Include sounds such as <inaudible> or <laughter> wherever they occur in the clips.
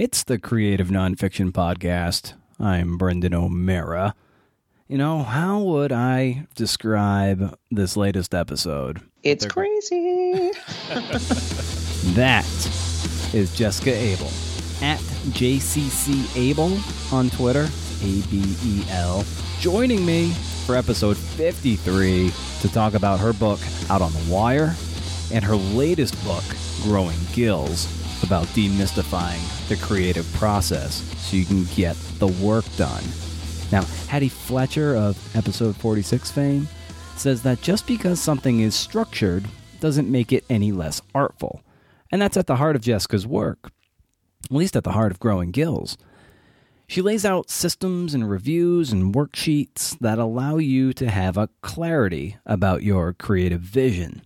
It's the Creative Nonfiction Podcast. I'm Brendan O'Meara. You know, how would I describe this latest episode? It's crazy. <laughs> That is Jessica Abel at JCC Abel on Twitter, A B E L, joining me for episode 53 to talk about her book, Out on the Wire, and her latest book, Growing Gills, about demystifying the creative process so you can get the work done. Now, Hattie Fletcher of episode 46 fame says that just because something is structured doesn't make it any less artful. And that's at the heart of Jessica's work, at least at the heart of Growing Gills. She lays out systems and reviews and worksheets that allow you to have a clarity about your creative vision.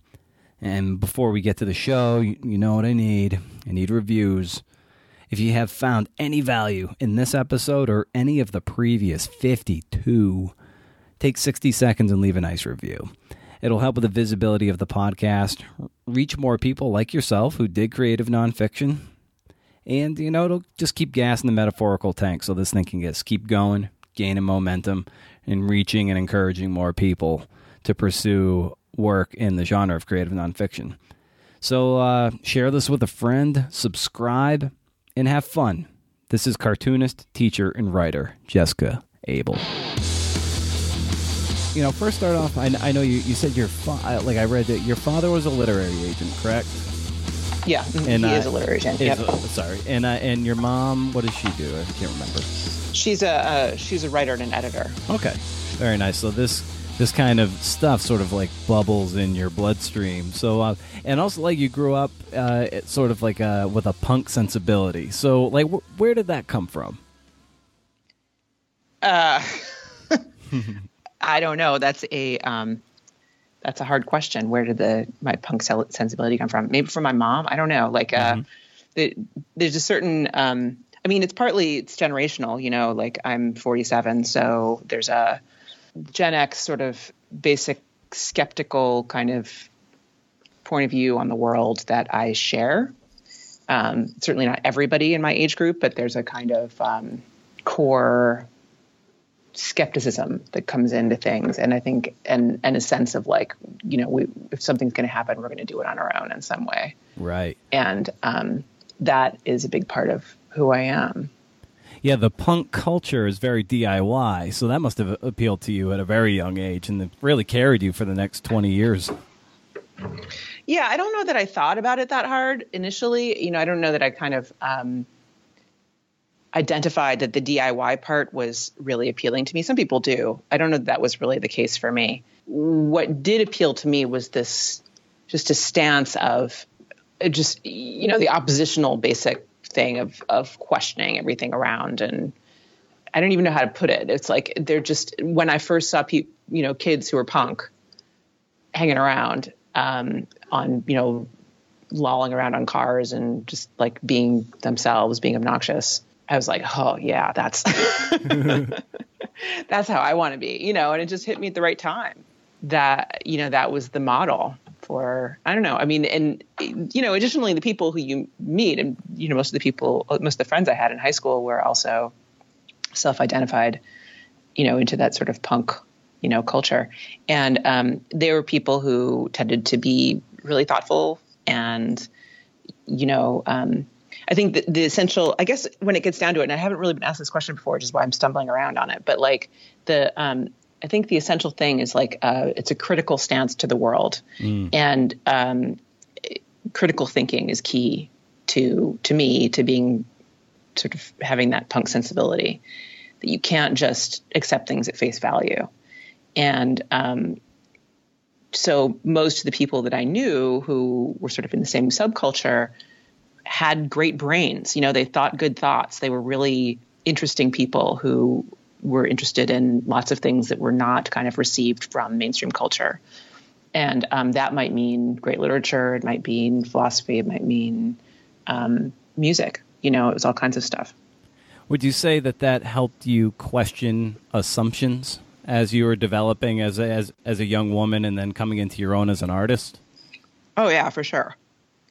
And before we get to the show, you, you know what I need. I need reviews. If you have found any value in this episode or any of the previous 52, take 60 seconds and leave a nice review. It'll help with the visibility of the podcast, reach more people like yourself who dig creative nonfiction, and you know it'll just keep gas in the metaphorical tank so this thing can just keep going, gaining momentum, and reaching and encouraging more people to pursue work in the genre of creative nonfiction. So uh, share this with a friend, subscribe, and have fun. This is cartoonist, teacher, and writer Jessica Abel. You know, first start off. I, I know you, you said your fa- like I read that your father was a literary agent, correct? Yeah, And, he uh, is a literary agent. Yep. uh, sorry, and uh, and your mom, what does she do? I can't remember. She's a uh, she's a writer and an editor. Okay, very nice. So this this kind of stuff sort of like bubbles in your bloodstream. So uh, and also like you grew up uh, sort of like uh, with a punk sensibility. So like wh- where did that come from? Uh, <laughs> I don't know. That's a um, that's a hard question. Where did the my punk sensibility come from? Maybe from my mom. I don't know. Like, uh, the, there's a certain. Um, I mean, it's partly it's generational. You know, like I'm 47, so there's a Gen X sort of basic skeptical kind of point of view on the world that I share. Um, certainly not everybody in my age group, but there's a kind of um, core skepticism that comes into things and i think and and a sense of like you know we, if something's going to happen we're going to do it on our own in some way Right. and um, that is a big part of who i am Yeah, the punk culture is very DIY, so that must have appealed to you at a very young age, and really carried you for the next twenty years. yeah i don't know that i thought about it that hard initially. You know i don't know that i kind of um, identified that the diy part was really appealing to me. Some people do. I don't know that that was really the case for me. What did appeal to me was this just a stance of uh, just you know the oppositional basic thing of of questioning everything around and I don't even know how to put it. It's like they're just when I first saw pe- you know kids who were punk hanging around um, on you know lolling around on cars and just like being themselves, being obnoxious. I was like, oh yeah, that's <laughs> <laughs> that's how I want to be, you know. And it just hit me at the right time that you know that was the model for I don't know. I mean, and you know, additionally, the people who you meet, and you know, most of the people, most of the friends I had in high school were also self-identified, you know, into that sort of punk, you know, culture, and um, they were people who tended to be really thoughtful and, you know. Um, I think the, the essential, I guess, when it gets down to it, and I haven't really been asked this question before, which is why I'm stumbling around on it. But like the, um, I think the essential thing is like uh, it's a critical stance to the world, and um, critical thinking is key to to me to being sort of having that punk sensibility that you can't just accept things at face value, and um, so most of the people that I knew who were sort of in the same subculture had great brains. You know, they thought good thoughts. They were really interesting people who were interested in lots of things that were not kind of received from mainstream culture. And um, that might mean great literature, it might mean philosophy, it might mean um, music. You know, it was all kinds of stuff. Would you say that that helped you question assumptions as you were developing as a, as as a young woman and then coming into your own as an artist? Oh yeah, for sure.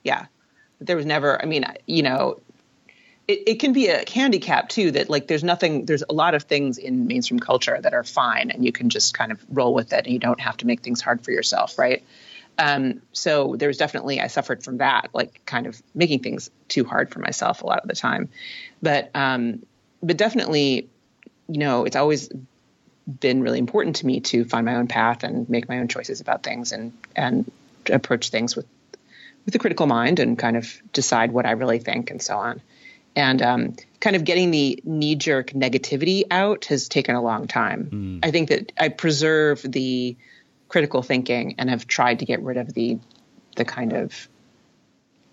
Yeah, there was never. I mean, you know, it, it can be a handicap too that like there's nothing there's a lot of things in mainstream culture that are fine and you can just kind of roll with it and you don't have to make things hard for yourself right um, so there's definitely i suffered from that like kind of making things too hard for myself a lot of the time but um, but definitely you know it's always been really important to me to find my own path and make my own choices about things and and approach things with with a critical mind and kind of decide what I really think and so on. And um, kind of getting the knee jerk negativity out has taken a long time. Mm. I think that I preserve the critical thinking and have tried to get rid of the the kind of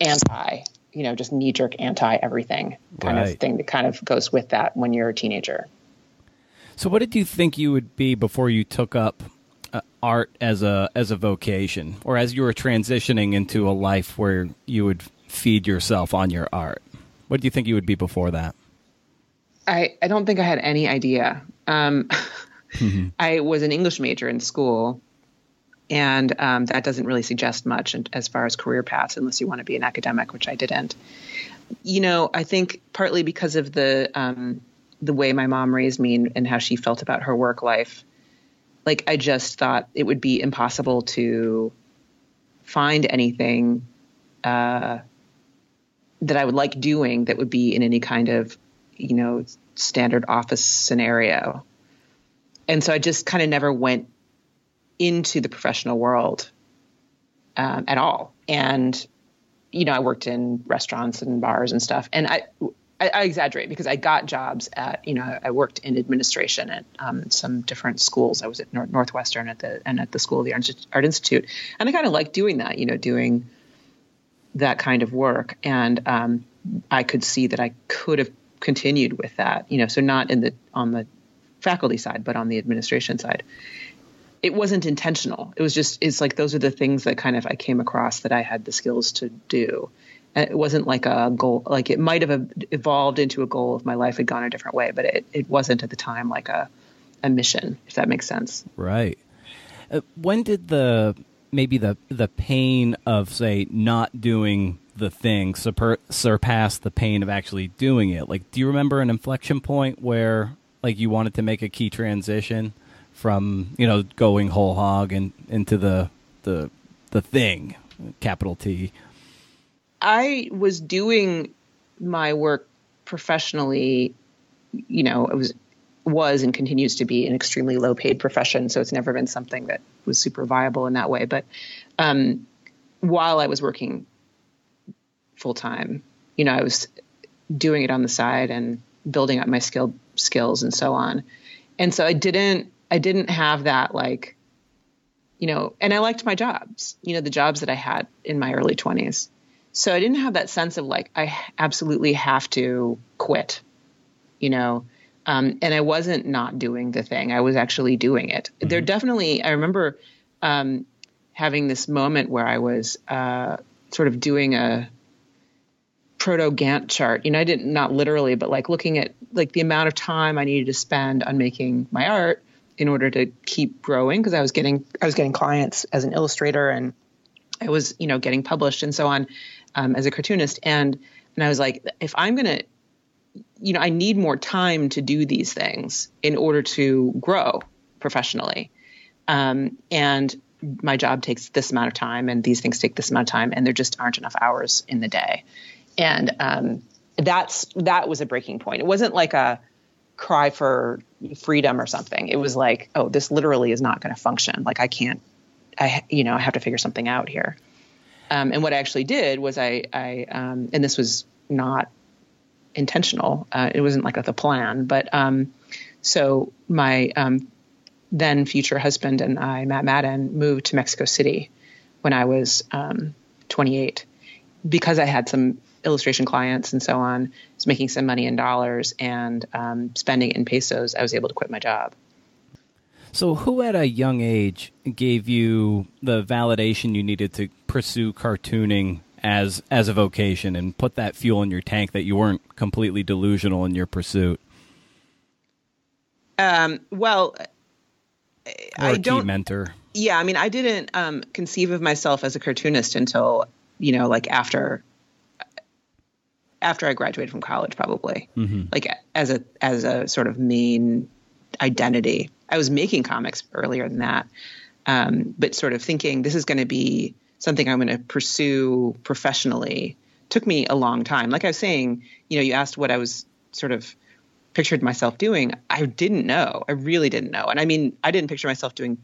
anti, you know, just knee jerk anti everything kind right. of thing that kind of goes with that when you're a teenager. So, what did you think you would be before you took up uh, art as a as a vocation, or as you were transitioning into a life where you would feed yourself on your art? What do you think you would be before that? I I don't think I had any idea. Um, mm-hmm. <laughs> I was an English major in school, and um, that doesn't really suggest much as far as career paths unless you want to be an academic, which I didn't. You know, I think partly because of the um, the way my mom raised me and, and how she felt about her work life, like I just thought it would be impossible to find anything uh, that I would like doing that would be in any kind of, you know, standard office scenario. And so I just kind of never went into the professional world um, at all. And, you know, I worked in restaurants and bars and stuff. And I, I, I, exaggerate because I got jobs at, you know, I worked in administration at um, some different schools. I was at North, Northwestern at the and at the School of the Art Institute, and I kind of liked doing that. You know, doing that kind of work, and um, I could see that I could have continued with that. You know, so not in the on the faculty side, but on the administration side. It wasn't intentional. It was just it's like those are the things that kind of I came across that I had the skills to do And it wasn't like a goal like it might have evolved into a goal if my life had gone a different way but it, it wasn't at the time like a, a mission if that makes sense right uh, when did the maybe the the pain of say not doing the thing super, surpass the pain of actually doing it. Like do you remember an inflection point where like you wanted to make a key transition from you know going whole hog and into the the the thing capital T? I was doing my work professionally, you know, it was was and continues to be an extremely low paid profession, so it's never been something that was super viable in that way. But um, while I was working full time, you know, I was doing it on the side and building up my skill skills and so on. And so I didn't I didn't have that like you know, and I liked my jobs, you know, the jobs that I had in my early 20s. So I didn't have that sense of like, I absolutely have to quit, you know. Um, and I wasn't not doing the thing. I was actually doing it. Mm-hmm. There definitely, I remember um, having this moment where I was uh, sort of doing a proto Gantt chart. You know, I didn't, not literally, but like looking at like the amount of time I needed to spend on making my art in order to keep growing because I was getting, I was getting clients as an illustrator and I was, you know, getting published and so on um, as a cartoonist. And and I was like, if I'm gonna, you know, I need more time to do these things in order to grow professionally. Um, and my job takes this amount of time, and these things take this amount of time, and there just aren't enough hours in the day. And um, that's that was a breaking point. It wasn't like a cry for freedom or something. It was like, oh, this literally is not going to function. Like I can't I you know I have to figure something out here. Um, and what I actually did was I I um, and this was not intentional. Uh, it wasn't like a, plan, but um, so my um, then future husband and I, Matt Madden, moved to Mexico City when I was um, 28 because I had some illustration clients and so on. I was making some money in dollars and um, spending it in pesos. I was able to quit my job. So, who at a young age gave you the validation you needed to pursue cartooning as as a vocation and put that fuel in your tank that you weren't completely delusional in your pursuit? Um, well, or I don't mentor. Yeah, I mean, I didn't um, conceive of myself as a cartoonist until you know, like after after I graduated from college, probably mm-hmm. like as a as a sort of main identity. I was making comics earlier than that, um, but sort of thinking this is going to be something I'm going to pursue professionally took me a long time. Like I was saying, you know, you asked what I was sort of pictured myself doing. I didn't know. I really didn't know. And I mean, I didn't picture myself doing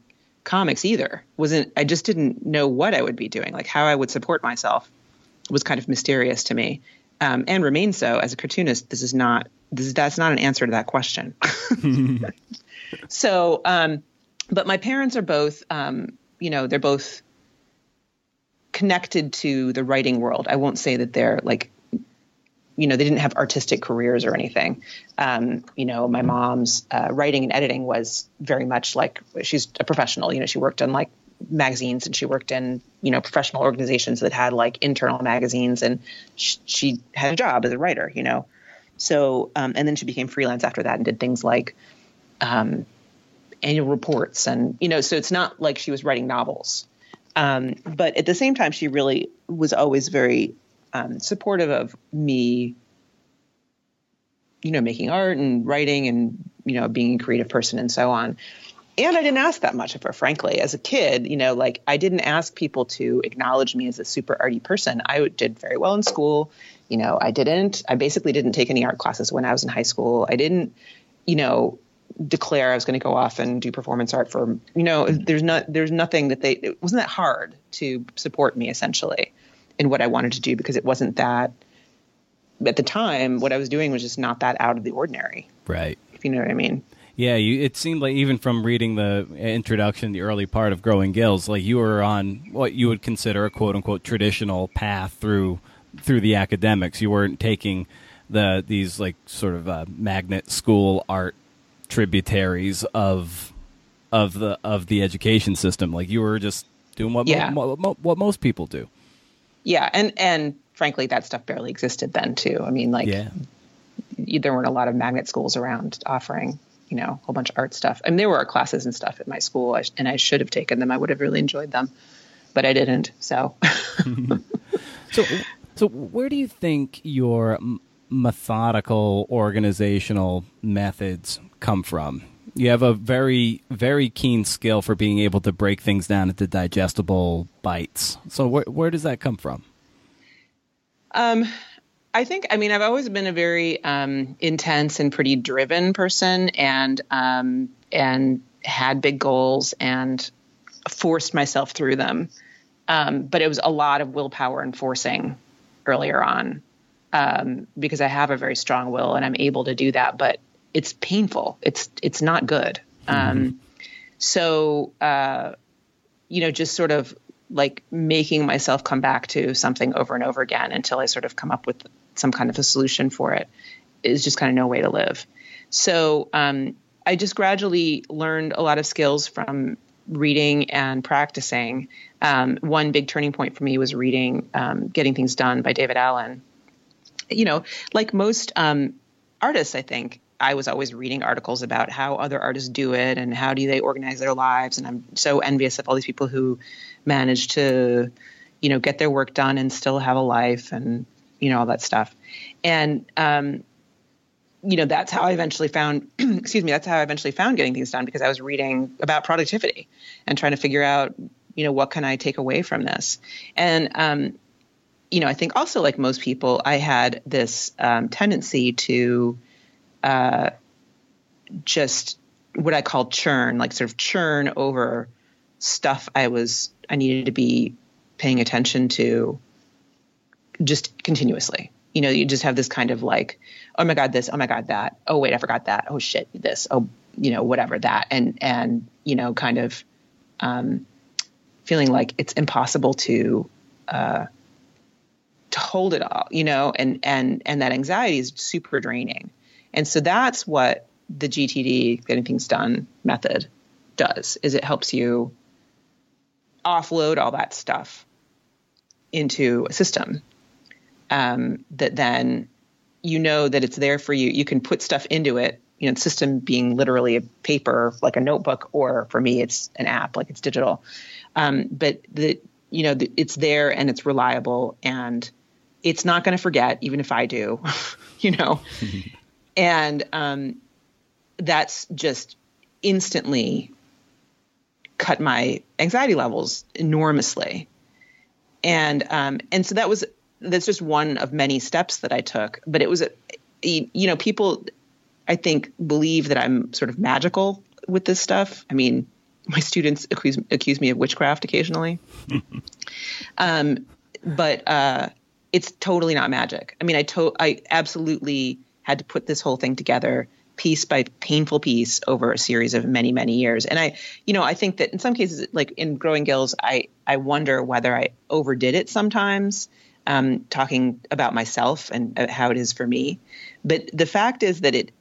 comics either. Wasn't I just didn't know what I would be doing, like how I would support myself was kind of mysterious to me. Um, and remains so as a cartoonist. This is not this is, that's not an answer to that question. <laughs> so, um, but my parents are both, um, you know, they're both connected to the writing world. I won't say that they're like, you know, they didn't have artistic careers or anything. Um, you know, my mom's uh, writing and editing was very much like she's a professional. You know, she worked on like magazines and she worked in you know professional organizations that had like internal magazines and sh- she had a job as a writer you know so um, and then she became freelance after that and did things like um, annual reports and you know so it's not like she was writing novels um, but at the same time, she really was always very um, supportive of me, you know, making art and writing and, you know, being a creative person and so on. And I didn't ask that much of her, frankly. As a kid, you know, like I didn't ask people to acknowledge me as a super arty person. I did very well in school. You know, I didn't, I basically didn't take any art classes when I was in high school. I didn't, you know, declare I was going to go off and do performance art for you know there's not there's nothing that they it wasn't that hard to support me essentially in what I wanted to do because it wasn't that at the time what I was doing was just not that out of the ordinary. Right. If you know what I mean. Yeah you it seemed like even from reading the introduction the early part of growing gills like you were on what you would consider a quote unquote traditional path through through the academics. You weren't taking the these like sort of uh, magnet school art tributaries of of the of the education system. Like you were just doing what yeah. mo- mo- what most people do. Yeah, and and frankly, that stuff barely existed then too. I mean, like yeah. there weren't a lot of magnet schools around offering you know a whole bunch of art stuff. I mean, there were art classes and stuff at my school, and I should have taken them. I would have really enjoyed them, but I didn't. So. <laughs> <laughs> so, so where do you think your methodical organizational methods come from? You have a very, very keen skill for being able to break things down into digestible bites. So, where, where does that come from? Um, I think, I mean, I've always been a very um, intense and pretty driven person, and um, and had big goals and forced myself through them. Um, but it was a lot of willpower and forcing earlier on um, because I have a very strong will and I'm able to do that. But it's painful. It's it's not good. Mm-hmm. Um, so uh, you know, just sort of like making myself come back to something over and over again until I sort of come up with some kind of a solution for it is just kind of no way to live. So um, I just gradually learned a lot of skills from reading and practicing. Um, one big turning point for me was reading um, Getting Things Done by David Allen you know, like most um, artists, I think I was always reading articles about how other artists do it and how do they organize their lives. And I'm so envious of all these people who manage to, you know, get their work done and still have a life and, you know, all that stuff. And, um, you know, that's how I eventually found, <clears throat> excuse me, that's how I eventually found getting things done because I was reading about productivity and trying to figure out, you know, what can I take away from this? And, um, you know, I think also like most people, I had this um, tendency to uh, just what I call churn, like sort of churn over stuff I was I needed to be paying attention to just continuously. You know, you just have this kind of like, oh my god, this, oh my god, that, oh wait, I forgot that, oh shit, this, oh you know, whatever that, and and you know, kind of um, feeling like it's impossible to uh, hold it all, you know, and and and that anxiety is super draining. And so that's what the GTD getting things done method does is it helps you offload all that stuff into a system um, that then you know that it's there for you. You can put stuff into it. You know, system being literally a paper, like a notebook, or for me, it's an app, like it's digital. Um, but the you know the, it's there and it's reliable and it's not going to forget, even if I do, <laughs> you know. <laughs> and um, that's just instantly cut my anxiety levels enormously. And um, and so that was that's just one of many steps that I took. But it was a, you know people I think believe that I'm sort of magical with this stuff. I mean, my students accuse accuse me of witchcraft occasionally. <laughs> um, but uh, it's totally not magic. I mean, I to- I absolutely had to put this whole thing together piece by painful piece over a series of many many years. And i you know i think that in some cases like in growing gills i i wonder whether i overdid it sometimes um, talking about myself and uh, how it is for me. But the fact is that it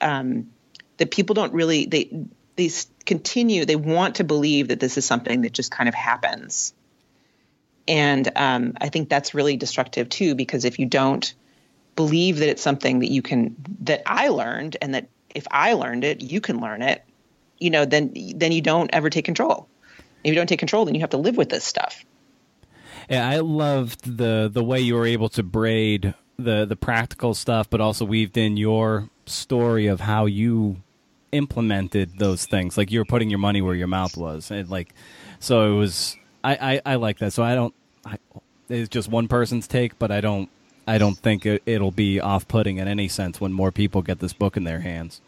um, that people don't really they they continue they want to believe that this is something that just kind of happens and um, I think that's really destructive too, because if you don't believe that it's something that you can, that I learned, and that if I learned it, you can learn it, you know, then then you don't ever take control. If you don't take control, then you have to live with this stuff. Yeah, I loved the the way you were able to braid the the practical stuff, but also weaved in your story of how you implemented those things. Like you were putting your money where your mouth was, and like so it was I, I, I like that. So I don't. I, it's just one person's take, but I don't. I don't think it, it'll be off-putting in any sense when more people get this book in their hands.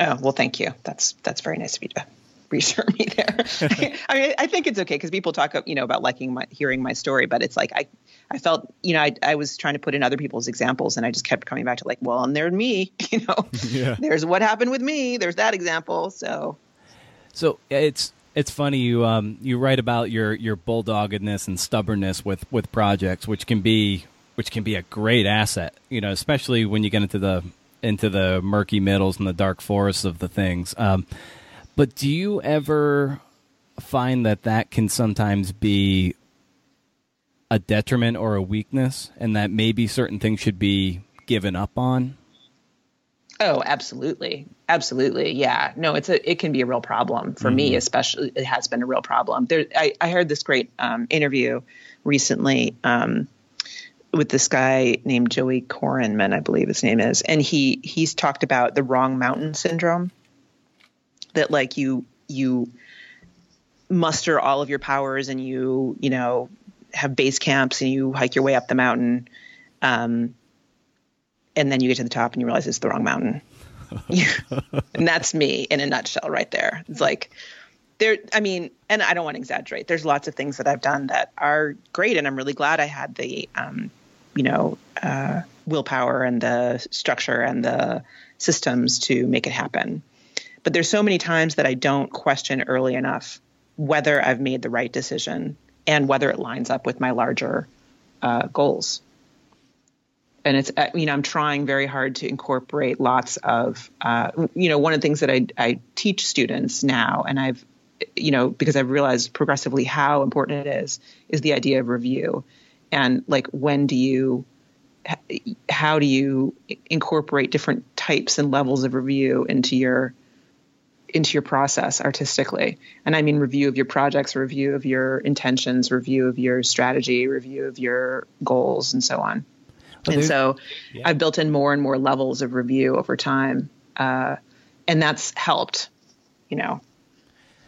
Oh well, thank you. That's that's very nice of you to <laughs> reassure me there. <laughs> I mean, I think it's okay because people talk, you know, about liking my hearing my story, but it's like I, I felt, you know, I, I was trying to put in other people's examples, and I just kept coming back to like, well, and there's me, <laughs> you know, yeah. there's what happened with me, there's that example, so. So it's it's funny you um you write about your your bulldoggedness and stubbornness with with projects, which can be which can be a great asset. You know, especially when you get into the into the murky middles and the dark forests of the things. Um, but do you ever find that that can sometimes be a detriment or a weakness, and that maybe certain things should be given up on? Oh, absolutely. Absolutely. Yeah. No, it's a it can be a real problem for mm-hmm. me, especially it has been a real problem. There I, I heard this great um, interview recently um, with this guy named Joey Korenman, I believe his name is, and he he's talked about the wrong mountain syndrome. That like you you muster all of your powers and you, you know, have base camps and you hike your way up the mountain. Um, and then you get to the top and you realize it's the wrong mountain. <laughs> and that's me in a nutshell right there. It's like there I mean, and I don't want to exaggerate. There's lots of things that I've done that are great and I'm really glad I had the um, you know, uh, willpower and the structure and the systems to make it happen. But there's so many times that I don't question early enough whether I've made the right decision and whether it lines up with my larger uh, goals and it's uh, you know I'm trying very hard to incorporate lots of uh, you know one of the things that I, I teach students now and I've you know because I've realized progressively how important it is is the idea of review. And like when do you how do you incorporate different types and levels of review into your into your process artistically? And i mean review of your projects review of your intentions review of your strategy review of your goals and so on and so yeah. I've built in more and more levels of review over time. Uh, and that's helped, you know.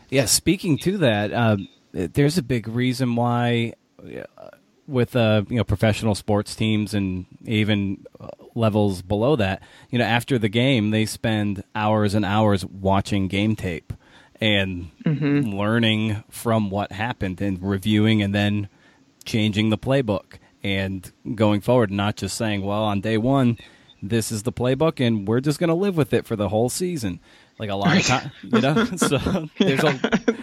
Yeah, speaking to that, um, there's a big reason why uh, with uh, you know professional sports teams and even uh, levels below that, you know, after the game they spend hours and hours watching game tape and mm-hmm. learning from what happened and reviewing and then changing the playbook and going forward, not just saying, well, on day one, this is the playbook and we're just going to live with it for the whole season. Like a lot of time, you know? <laughs> so there's a,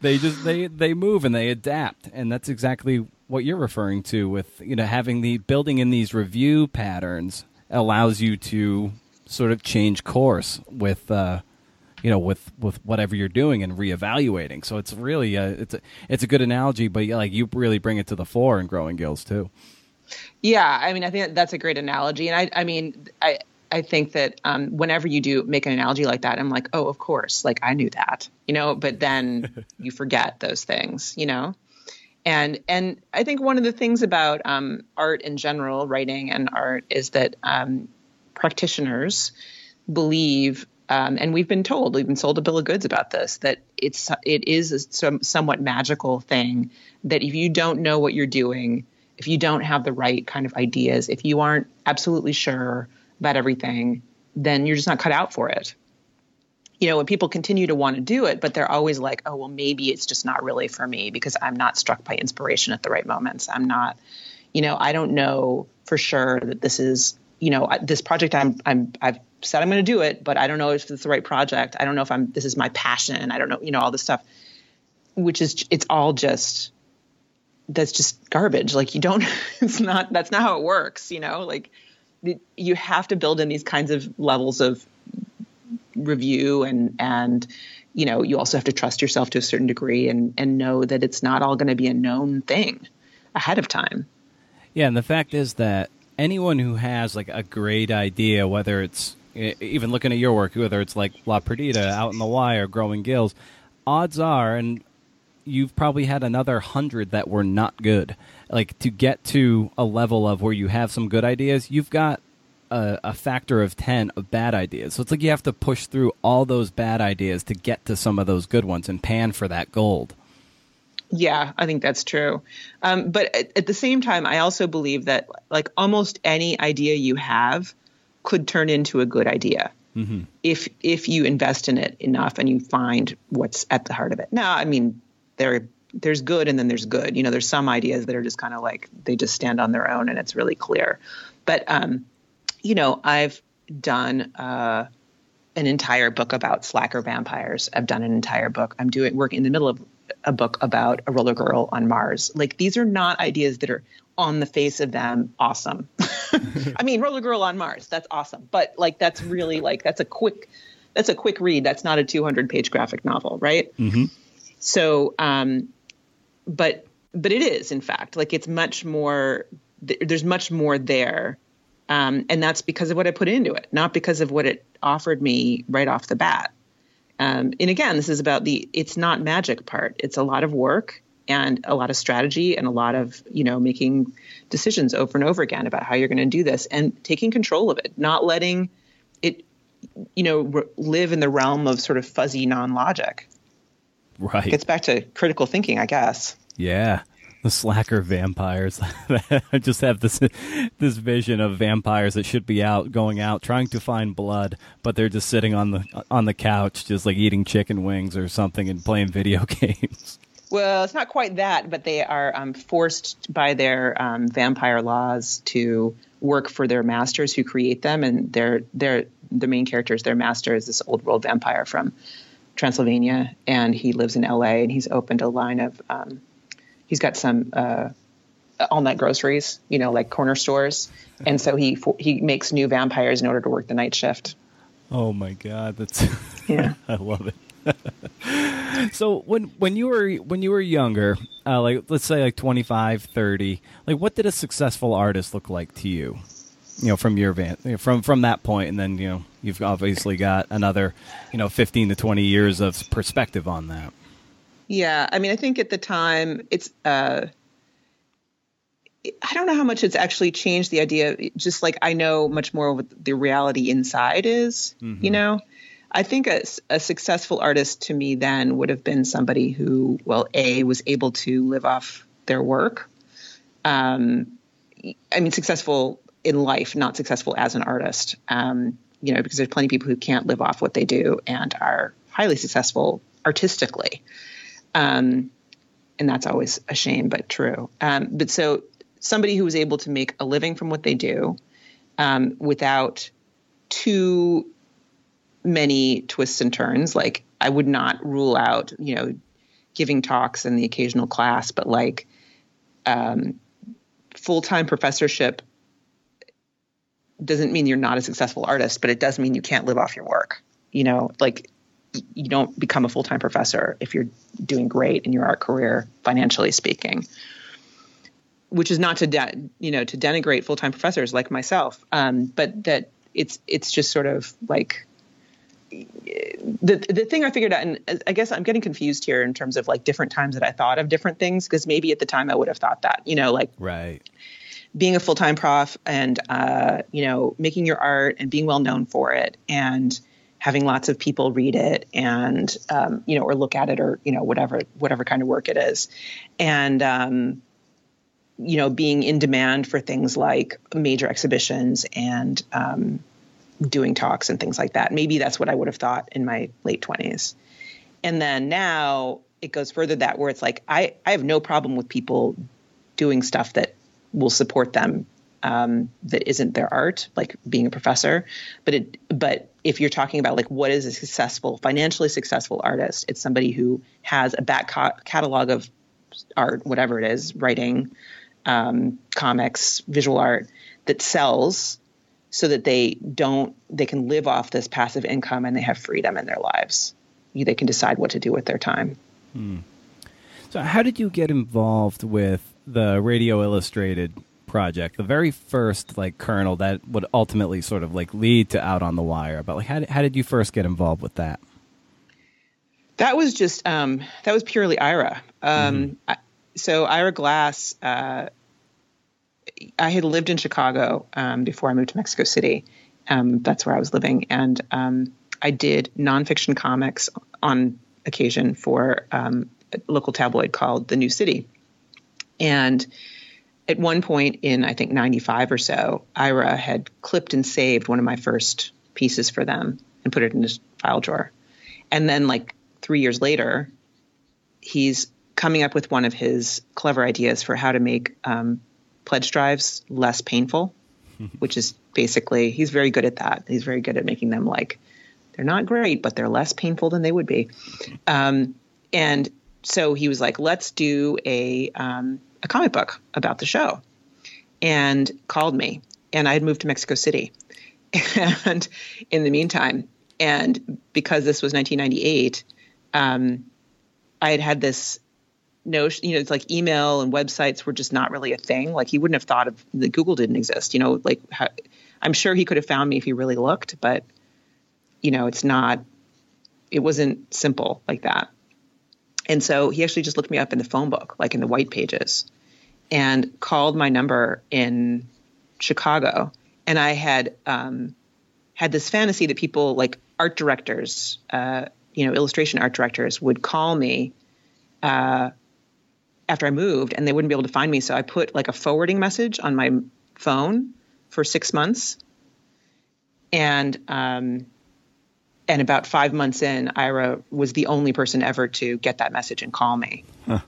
they just, they, they move and they adapt. And that's exactly what you're referring to with, you know, having the building in these review patterns allows you to sort of change course with, uh, you know with with whatever you're doing and reevaluating so it's really a, it's a, it's a good analogy but yeah, like you really bring it to the fore in growing gills too yeah i mean i think that's a great analogy and i i mean i I think that um, whenever you do make an analogy like that, I'm like, oh, of course, like I knew that, you know. But then <laughs> you forget those things, you know. and and I think one of the things about um, art in general, writing and art, is that um, practitioners believe, um, and we've been told, we've been sold a bill of goods about this, that it's it is a some, somewhat magical thing that if you don't know what you're doing, if you don't have the right kind of ideas, if you aren't absolutely sure about everything, then you're just not cut out for it you know, when people continue to want to do it, but they're always like, oh, well, maybe it's just not really for me because I'm not struck by inspiration at the right moments. I'm not, you know, I don't know for sure that this is, you know, this project I'm, I'm, I've said I'm going to do it, but I don't know if it's the right project. I don't know if I'm, this is my passion. I don't know, you know, all this stuff, which is, it's all just, that's just garbage. Like you don't, <laughs> it's not, that's not how it works, you know, like you have to build in these kinds of levels of review and and you know you also have to trust yourself to a certain degree and and know that it's not all going to be a known thing ahead of time yeah and the fact is that anyone who has like a great idea whether it's even looking at your work whether it's like La Perdida Out on the Wire growing gills odds are and you've probably had another hundred that were not good like to get to a level of where you have some good ideas you've got a, a, factor of 10 of bad ideas. So it's like you have to push through all those bad ideas to get to some of those good ones and pan for that gold. Yeah, I think that's true. Um, but at, at, the same time, I also believe that like almost any idea you have could turn into a good idea mm-hmm. if if you invest in it enough and you find what's at the heart of it. Now, I mean, there there's good and then there's good. You know, there's some ideas that are just kind of like they just stand on their own and it's really clear. But um, you know, I've done uh, an entire book about slacker vampires. I've done an entire book. I'm doing work in the middle of a book about a roller girl on Mars. Like these are not ideas that are on the face of them awesome. <laughs> I mean, roller girl on Mars, that's awesome. But like that's really like that's a quick that's a quick read. That's not a 200 page graphic novel, right? Mm-hmm. So, um, but but it is in fact like it's much more. There's much more there um, and that's because of what I put into it, not because of what it offered me right off the bat. Um, and again, this is about the it's not magic part. It's a lot of work and a lot of strategy and a lot of you know making decisions over and over again about how you're going to do this and taking control of it, not letting it you know re- live in the realm of sort of fuzzy non-logic. Right. It gets back to critical thinking, I guess. Yeah the slacker vampires. <laughs> I just have this this vision of vampires that should be out, going out, trying to find blood, but they're just sitting on the on the couch, just like eating chicken wings or something and playing video <laughs> games. Well, it's not quite that, but they are um, forced by their um, vampire laws to work for their masters who create them, and their their the main characters, their master is this old world vampire from Transylvania, and he lives in L.A. and he's opened a line of um, he's got some uh, all night groceries, you know, like corner stores, and so he he makes new vampires in order to work the night shift. Oh my god, that's yeah, <laughs> I love it. <laughs> so when when you were when you were younger, uh, like let's say like 25, 30, like what did a successful artist look like to you? You know, from your van, from from that point, and then you know you've obviously got another, you know, fifteen to twenty years of perspective on that. Yeah, I mean, I think at the time it's. Uh, I don't know how much it's actually changed the idea. Just like I know much more what the reality inside is. Mm-hmm. You know, I think a, a successful artist to me then would have been somebody who, well, a was able to live off their work. Um, I mean, successful in life, not successful as an artist. Um, you know, because there's plenty of people who can't live off what they do and are highly successful artistically. Um, and that's always a shame, but true. Um, but so somebody who was able to make a living from what they do um, without too many twists and turns. Like I would not rule out, you know, giving talks and the occasional class, but like um, full time professorship doesn't mean you're not a successful artist, but it does mean you can't live off your work. You know, like you don't become a full-time professor if you're doing great in your art career financially speaking which is not to de- you know to denigrate full-time professors like myself um, but that it's it's just sort of like the the thing I figured out, and I guess I'm getting confused here in terms of like different times that I thought of different things because maybe at the time I would have thought that, you know, like right. being a full time prof and uh, you know making your art and being well known for it and having lots of people read it and um, you know or look at it or you know whatever whatever kind of work it is, and um, you know being in demand for things like major exhibitions and um, doing talks and things like that. Maybe that's what I would have thought in my late 20s. And then now it goes further that where it's like I, I have no problem with people doing stuff that will support them um, that isn't their art, like being a professor. But it but if you're talking about like what is a successful, financially successful artist, it's somebody who has a back ca- catalog of art, whatever it is, writing, um, comics, visual art that sells so that they don't they can live off this passive income and they have freedom in their lives they can decide what to do with their time hmm. so how did you get involved with the radio illustrated project the very first like kernel that would ultimately sort of like lead to out on the wire but like how did, how did you first get involved with that that was just um, that was purely ira um, mm-hmm. I, so ira glass uh, I had lived in Chicago um, before I moved to Mexico City. Um, that's where I was living, and um, I did nonfiction comics on occasion for um, a local tabloid called The New City. And at one point in I think '95 or so, Ira had clipped and saved one of my first pieces for them and put it in his file drawer. And then, like three years later, he's coming up with one of his clever ideas for how to make um, pledge drives less painful, <laughs> which is basically he's very good at that. He's very good at making them like they're not great, but they're less painful than they would be. <laughs> Um, and so he was like, let's do a um, a comic book about the show, and called me. And I had moved to Mexico City, <laughs> and in the meantime, and because this was 1998, um, I had had this notion, you know, it's like email and websites were just not really a thing. Like he wouldn't have thought of the Google didn't exist, you know, like how, I'm sure he could have found me if he really looked, but you know, it's not, it wasn't simple like that. And so he actually just looked me up in the phone book, like in the white pages, and called my number in Chicago. And I had um, had this fantasy that people like art directors, uh, you know, illustration art directors would call me uh, after I moved and they wouldn't be able to find me. So I put like a forwarding message on my phone for six months. And, um, and about five months in, Ira was the only person ever to get that message and call me. Huh.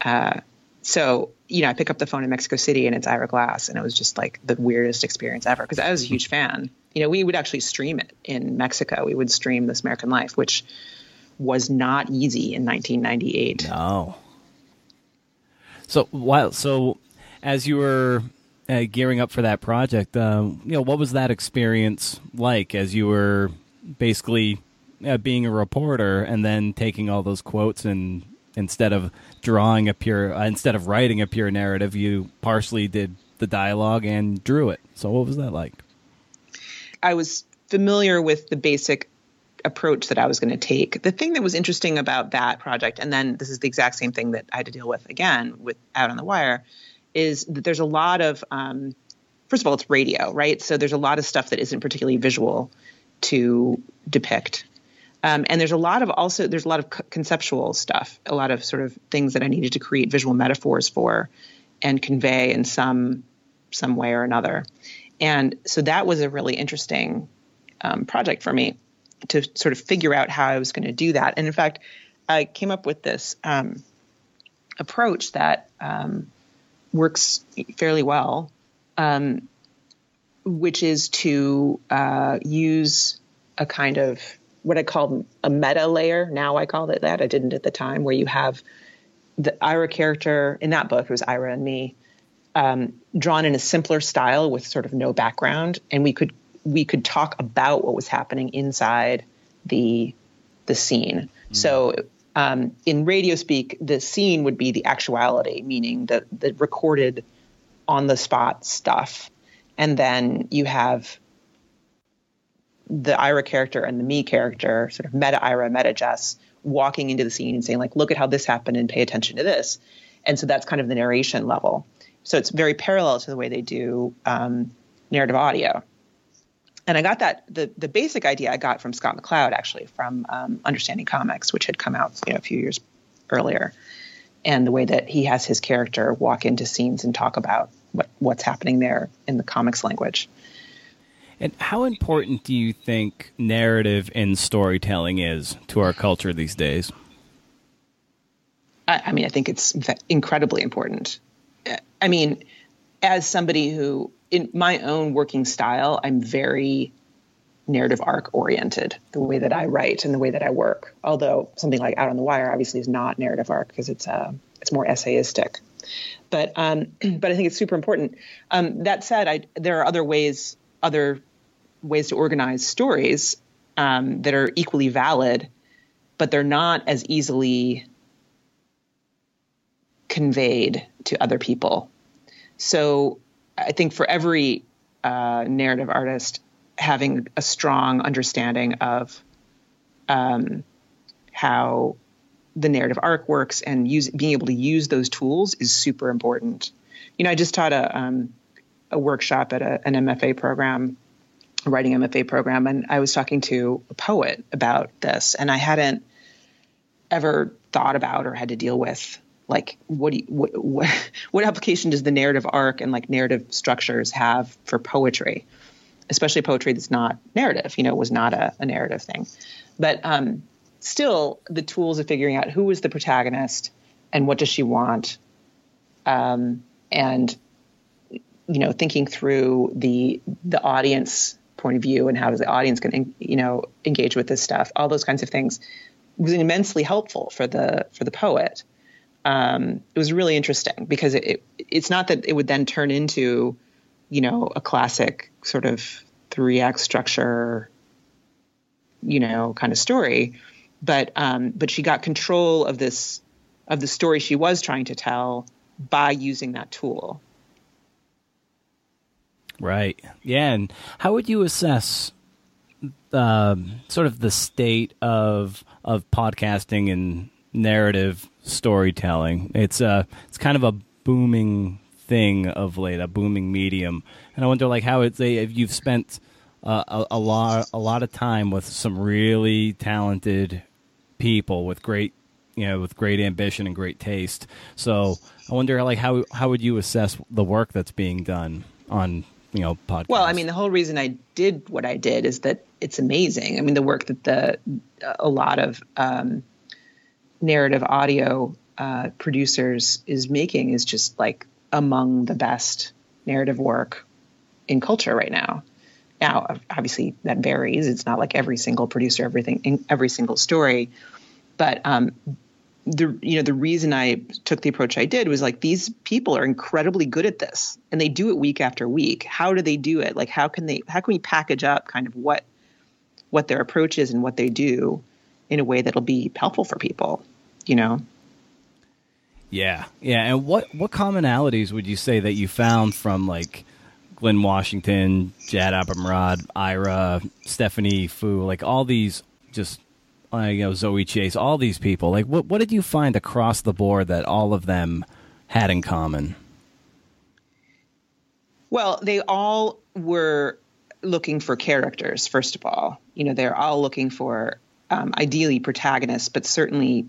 Uh, so, you know, I pick up the phone in Mexico City and it's Ira Glass. And it was just like the weirdest experience ever because I was a huge fan. You know, we would actually stream it in Mexico. We would stream This American Life, which was not easy in 1998. No. So while so as you were uh, gearing up for that project, um, you know, what was that experience like as you were basically uh, being a reporter and then taking all those quotes and instead of drawing a pure uh, instead of writing a pure narrative, you partially did the dialogue and drew it. So what was that like? I was familiar with the basic approach that I was going to take. The thing that was interesting about that project, and then this is the exact same thing that I had to deal with again with Out on the Wire, is that there's a lot of, um, first of all, it's radio, right? So there's a lot of stuff that isn't particularly visual to depict. Um, and there's a lot of also there's a lot of conceptual stuff, a lot of sort of things that I needed to create visual metaphors for and convey in some some way or another. And so that was a really interesting um, project for me to sort of figure out how I was going to do that. And in fact, I came up with this um, approach that um, works fairly well, um, which is to uh, use a kind of what I call a meta layer. Now I call it that. I didn't at the time, where you have the Ira character in that book. It was Ira and me. Um, drawn in a simpler style with sort of no background, and we could we could talk about what was happening inside the the scene. Mm. So um, in radio speak, the scene would be the actuality, meaning the the recorded on the spot stuff, and then you have the Ira character and the me character, sort of meta Ira, meta Jess, walking into the scene and saying like, "Look at how this happened and pay attention to this." And so that's kind of the narration level. So it's very parallel to the way they do um, narrative audio. And I got that the the basic idea I got from Scott McCloud actually from um, Understanding Comics, which had come out you know a few years earlier, and the way that he has his character walk into scenes and talk about what what's happening there in the comics language. And how important do you think narrative and storytelling is to our culture these days? I, I mean, I think it's incredibly important. I mean, as somebody who, in my own working style, I'm very narrative arc oriented, the way that I write and the way that I work. Although something like Out on the Wire obviously is not narrative arc because it's uh, it's more essayistic. But um, <clears throat> but I think it's super important. Um, that said, I, there are other ways, other ways to organize stories um, that are equally valid, but they're not as easily conveyed to other people. So I think for every uh, narrative artist, having a strong understanding of um, how the narrative arc works and use, being able to use those tools is super important. You know, I just taught a, um, a workshop at a, an MFA program a writing MFA program, and I was talking to a poet about this, and I hadn't ever thought about or had to deal with like what, you, what, what <laughs> what application does the narrative arc and like narrative structures have for poetry, especially poetry that's not narrative, you know, was not a, a narrative thing, but um, still the tools of figuring out who is the protagonist and what does she want, um, and you know, thinking through the the audience point of view and how does the audience going to you know engage with this stuff all those kinds of things was immensely helpful for the for the poet. Um, it was really interesting because it, it, it's not that it would then turn into you know a classic sort of three act structure you know kind of story but um, but she got control of this of the story she was trying to tell by using that tool Right. Yeah. And how would you assess um, sort of the state of of podcasting and narrative storytelling? It's a uh, it's kind of a booming thing of late, a booming medium, and I wonder like how it's if you've spent uh, a, a lot a lot of time with some really talented people with great you know with great ambition and great taste. So I wonder like how how would you assess the work that's being done on you know podcast. Well, I mean, the whole reason I did what I did is that it's amazing. I mean, the work that the a lot of um, narrative audio uh, producers is making is just like among the best narrative work in culture right now. Now, obviously, that varies. It's not like every single producer, everything, every single story, but um, the you know the reason I took the approach I did was like these people are incredibly good at this and they do it week after week. How do they do it? Like how can they how can we package up kind of what what their approach is and what they do in a way that'll be helpful for people, you know? Yeah. Yeah, and what what commonalities would you say that you found from like Glynn Washington, Jad Abumrad, Ira, Stephanie Foo, like all these just you know Zoe Chase, all these people. Like, what what did you find across the board that all of them had in common? Well, they all were looking for characters. First of all, you know, they're all looking for um, ideally protagonists, but certainly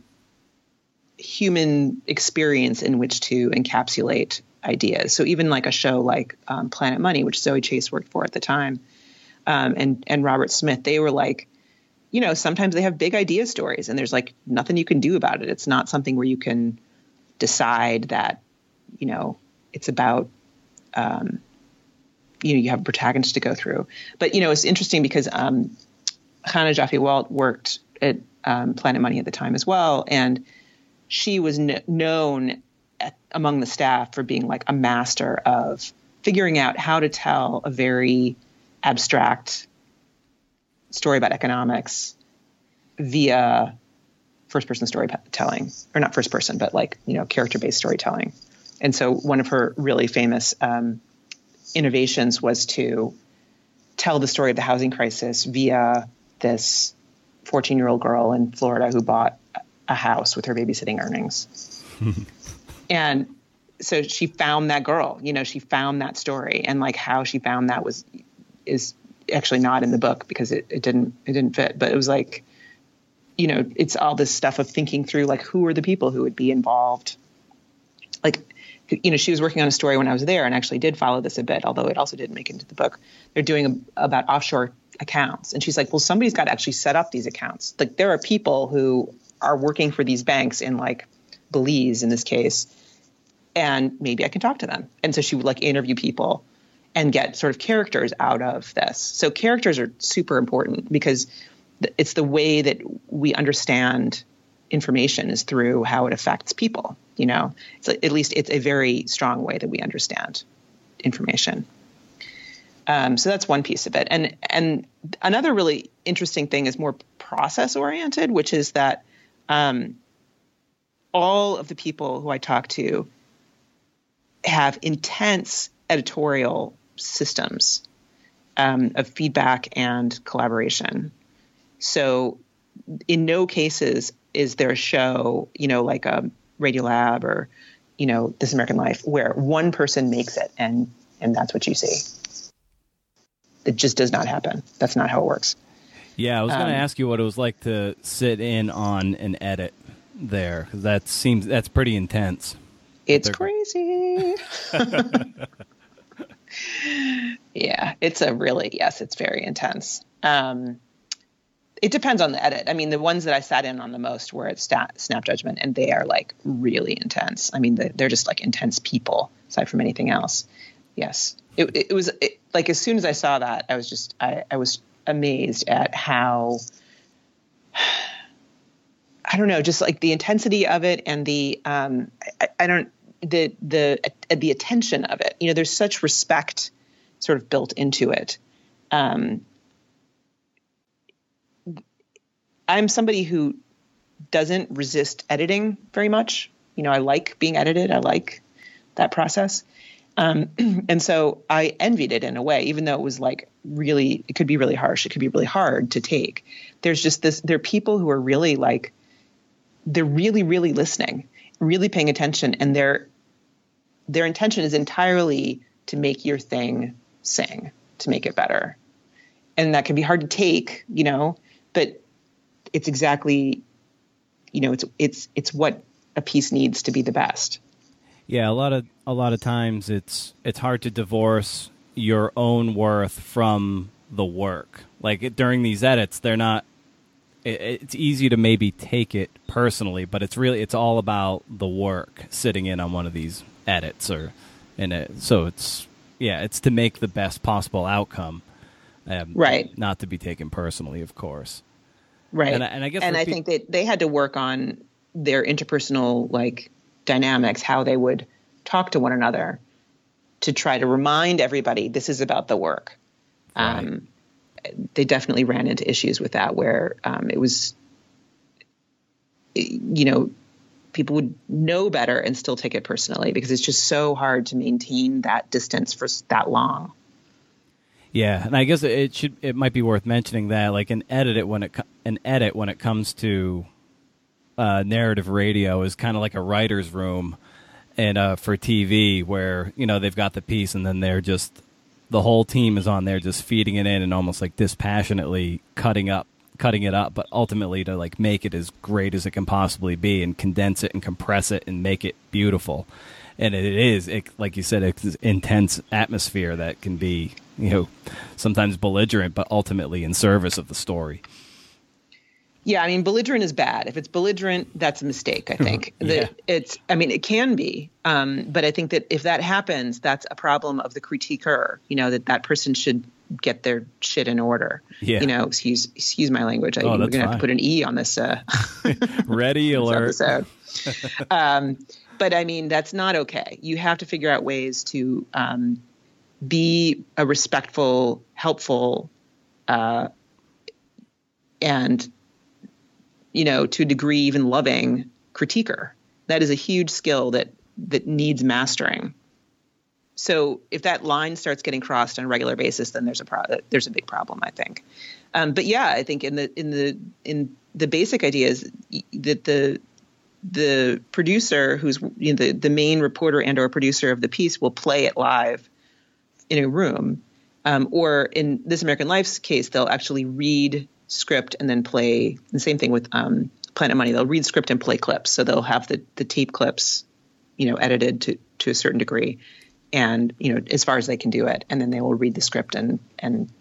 human experience in which to encapsulate ideas. So even like a show like um, Planet Money, which Zoe Chase worked for at the time, um, and and Robert Smith, they were like you know, sometimes they have big idea stories and there's like nothing you can do about it. It's not something where you can decide that, you know, it's about, um, you know, you have a protagonist to go through. But, you know, it's interesting because um, Chana Joffe Walt worked at um, Planet Money at the time as well. And she was kn- known at, among the staff for being like a master of figuring out how to tell a very abstract story about economics via first person storytelling or not first person but like you know character based storytelling. And so one of her really famous um, innovations was to tell the story of the housing crisis via this 14 year old girl in Florida who bought a house with her babysitting earnings. <laughs> and so she found that girl, you know, she found that story and like how she found that was is actually not in the book because it, it didn't it didn't fit. But it was like, you know, it's all this stuff of thinking through like who are the people who would be involved. Like, you know, she was working on a story when I was there and actually did follow this a bit, although it also didn't make it into the book. They're doing a, about offshore accounts. And she's like, well, somebody's got to actually set up these accounts. Like there are people who are working for these banks in like Belize in this case, and maybe I can talk to them. And so she would like interview people and get sort of characters out of this. So characters are super important because it's the way that we understand information is through how it affects people. You know, so at least it's a very strong way that we understand information. Um, so that's one piece of it, and and another really interesting thing is more process oriented, which is that um, all of the people who I talk to have intense editorial systems um, of feedback and collaboration. So, in no cases is there a show, you know, like a Radiolab or, you know, This American Life, where one person makes it and and that's what you see. It just does not happen. That's not how it works. Yeah, I was going to um, ask you what it was like to sit in on an edit there because that seems that's pretty intense. It's crazy. <laughs> yeah, it's a really yes, it's very intense. Um, it depends on the edit. I mean, the ones that I sat in on the most were at Snap Judgment, and they are like really intense. I mean, they're just like intense people, aside from anything else. Yes, it, it was it, like as soon as I saw that, I was just I, I was amazed at how I don't know, just like the intensity of it and the um, I, I don't the the uh, the attention of it. You know, there's such respect sort of built into it. Um, I'm somebody who doesn't resist editing very much. You know, I like being edited. I like that process. Um, <clears throat> and so I envied it in a way, even though it was like really, it could be really harsh. It could be really hard to take. There's just this, there are people who are really like, they're really, really listening, really paying attention, and their their intention is entirely to make your thing sing, to make it better. And that can be hard to take, you know, but it's exactly, you know, it's it's it's what a piece needs to be the best. Yeah, a lot of a lot of times it's it's hard to divorce your own worth from the work. Like it, during these edits, they're not it's easy to maybe take it personally, but it's really it's all about the work sitting in on one of these edits or in it. So it's yeah, it's to make the best possible outcome, um, right? Not to be taken personally, of course. Right. And, and I guess and I pe- think that they had to work on their interpersonal like dynamics, how they would talk to one another, to try to remind everybody this is about the work. Right. Um, they definitely ran into issues with that where um, it was, you know, people would know better and still take it personally because it's just so hard to maintain that distance for that long. Yeah, and I guess it should it might be worth mentioning that like an edit it when it an edit when it comes to uh, narrative radio is kind of like a writer's room and uh, for TV where you know they've got the piece and then they're just the whole team is on there just feeding it in and almost like dispassionately cutting up cutting it up but ultimately to like make it as great as it can possibly be and condense it and compress it and make it beautiful. And it is it, like you said it's intense atmosphere that can be you know sometimes belligerent but ultimately in service of the story yeah, I mean, belligerent is bad. If it's belligerent, that's a mistake. I think yeah. that it's. I mean, it can be, um, but I think that if that happens, that's a problem of the critiquer. You know that that person should get their shit in order. Yeah. You know, excuse excuse my language. I, oh, we're gonna have to put an e on this. Uh, <laughs> Ready <laughs> alert. um, but I mean, that's not okay. You have to figure out ways to um, be a respectful, helpful, uh, and you know, to a degree, even loving critiquer. That is a huge skill that that needs mastering. so if that line starts getting crossed on a regular basis, then there's a pro- there's a big problem, I think. Um, but yeah, I think in the in the in the basic idea is that the the producer, who's you know, the the main reporter and or producer of the piece, will play it live in a room, um, or in This American Life's case, they'll actually read script and then play. The same thing with um, Planet Money; they'll read script and play clips. So they'll have the the tape clips, you know, edited to to a certain degree, and you know as far as they can do it, and then they will read the script and and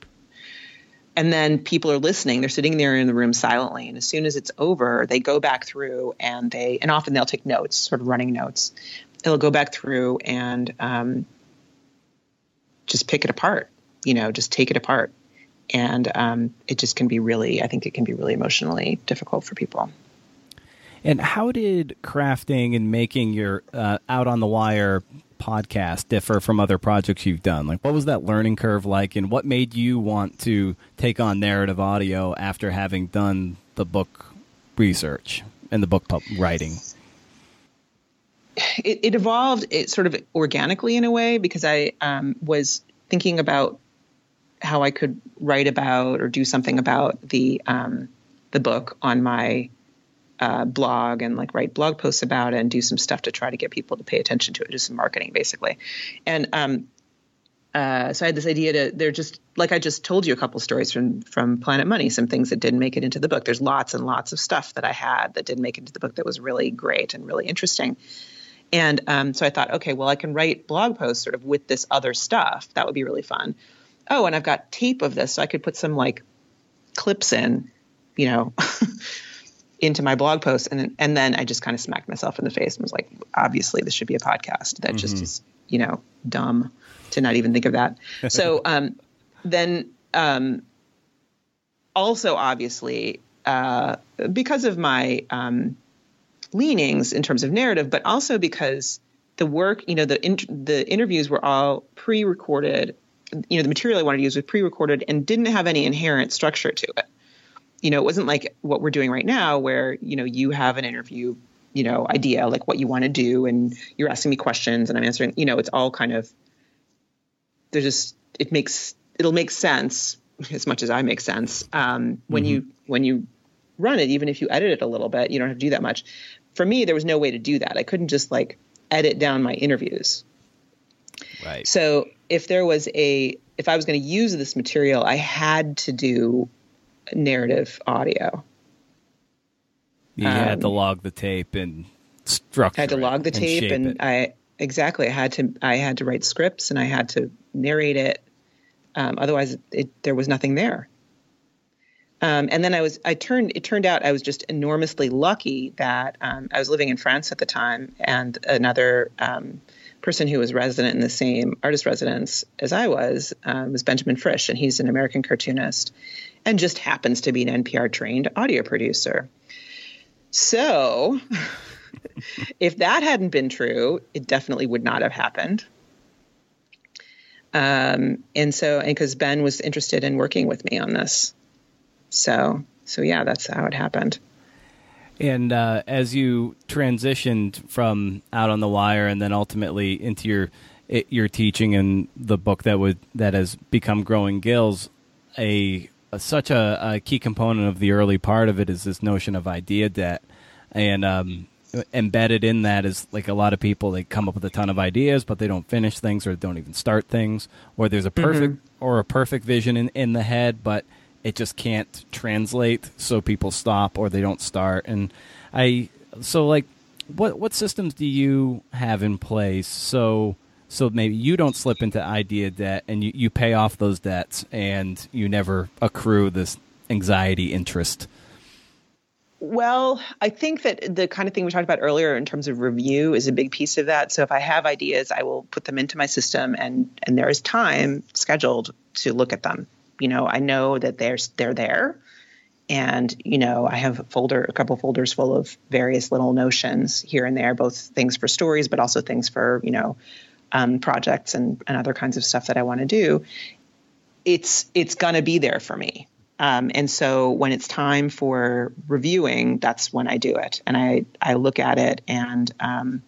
and then people are listening. They're sitting there in the room silently. And as soon as it's over they go back through and they and often they'll take notes sort of running notes. They'll go back through and um, just pick it apart you know just take it apart and um, it just can be really i think it can be really emotionally difficult for people and how did crafting and making your uh, out on the wire podcast differ from other projects you've done? Like, what was that learning curve like, and what made you want to take on narrative audio after having done the book research and the book writing? It, it, evolved it sort of organically in a way because I um, was thinking about how I could write about or do something about the um, the book on my uh, blog and like write blog posts about it and do some stuff to try to get people to pay attention to it, some marketing basically. And um, uh, so I had this idea to they're just like I just told you a couple stories from from Planet Money, some things that didn't make it into the book. There's lots and lots of stuff that I had that didn't make it into the book that was really great and really interesting. And um, so I thought, okay, well, I can write blog posts sort of with this other stuff. That would be really fun. Oh, and I've got tape of this, so I could put some like clips in, you know, <laughs> into my blog post and and then I just kind of smacked myself in the face and was like, obviously this should be a podcast. That mm-hmm. just is, you know, dumb to not even think of that. <laughs> so um, then um, also obviously uh, because of my um, leanings in terms of narrative, but also because the work, you know, the in- the interviews were all pre-recorded. You know, the material I wanted to use was pre-recorded and didn't have any inherent structure to it you know, it wasn't like what we're doing right now where, you know, you have an interview, you know, idea, like what you want to do, and you're asking me questions and I'm answering, you know, it's all kind of, there's just, it makes, it'll make sense as much as I make sense um, when mm-hmm. you, when you run it, even if you edit it a little bit, you don't have to do that much. For me, there was no way to do that. I couldn't just like edit down my interviews. Right. So if there was a, if I was going to use this material, I had to do narrative audio. You um, had to um, log the tape and structure. I had to log the tape, and, and I exactly. I had to. I had to write scripts, and I had to narrate it. Um, otherwise, it, there was nothing there. Um, and then I was. I turned. It turned out I was just enormously lucky that um, I was living in France at the time, and another um, person who was resident in the same artist residence as I was um, was Benjamin Frisch, and he's an American cartoonist and just happens to be an NPR trained audio producer. So, <laughs> if that hadn't been true, it definitely would not have happened. Um, and so, and because Ben was interested in working with me on this, so so yeah, that's how it happened. And uh, as you transitioned from out on the wire and then ultimately into your your teaching and the book that would that has become Growing Gills, a, a such a, a, key component of the early part of it is this notion of idea debt, and um, embedded in that is like a lot of people they come up with a ton of ideas but they don't finish things or don't even start things or there's a perfect mm-hmm. or a perfect vision in, in the head but it just can't translate, so people stop or they don't start. And I so like what what systems do you have in place so so maybe you don't slip into idea debt and you, you pay off those debts and you never accrue this anxiety interest? Well, I think that the kind of thing we talked about earlier in terms of review is a big piece of that. So if I have ideas, I will put them into my system and and there is time scheduled to look at them you know, I know that they're they're there, and you know, I have a folder, a couple folders full of various little notions here and there, both things for stories, but also things for you know, um, projects and and other kinds of stuff that I want to do. It's it's gonna be there for me. Um, and so when it's time for reviewing, that's when I do it, and I I look at it and um,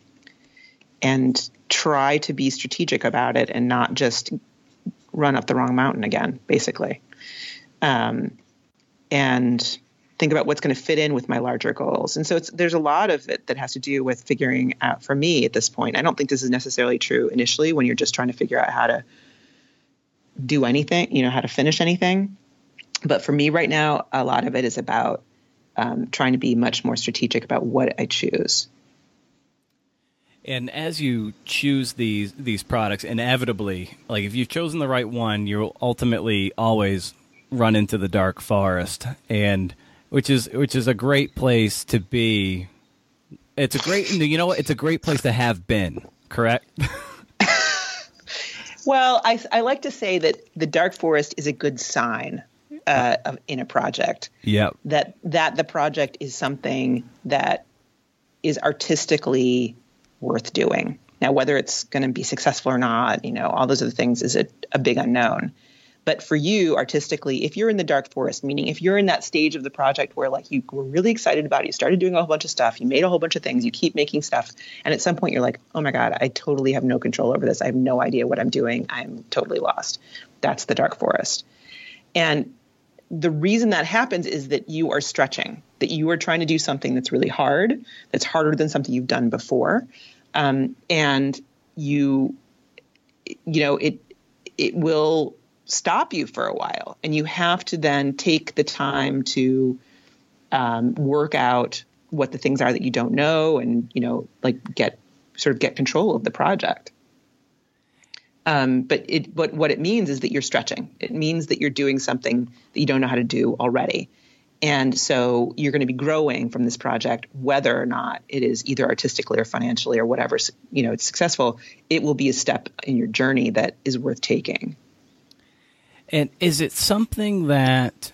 and try to be strategic about it and not just run up the wrong mountain again, basically. Um, and think about what's going to fit in with my larger goals. And so there's a lot of it that has to do with figuring out for me at this point. I don't think this is necessarily true initially when you're just trying to figure out how to do anything, you know, how to finish anything. But for me right now, a lot of it is about um, trying to be much more strategic about what I choose. And as you choose these these products, inevitably, like if you've chosen the right one, you'll ultimately always run into the dark forest, and which is which is a great place to be. It's a great, you know what? It's a great place to have been. Correct. <laughs> well, I I like to say that the dark forest is a good sign uh, in a project. Yeah. That that the project is something that is artistically worth doing. Now, whether it's going to be successful or not, you know, all those other things is a, a big unknown. But for you, artistically, if you're in the dark forest, meaning if you're in that stage of the project where like you were really excited about it, you started doing a whole bunch of stuff, you made a whole bunch of things, you keep making stuff, and at some point you're like, oh my God, I totally have no control over this. I have no idea what I'm doing. I'm totally lost. That's the dark forest. And the reason that happens is that you are stretching, that you are trying to do something that's really hard, that's harder than something you've done before um, and you you know it it will stop you for a while. And you have to then take the time to um, work out what the things are that you don't know and you know like get sort of get control of the project. Um, but it but what it means is that you're stretching. It means that you're doing something that you don't know how to do already and so you're going to be growing from this project, whether or not it is either artistically or financially or whatever, you know, it's successful. It will be a step in your journey that is worth taking. And is it something that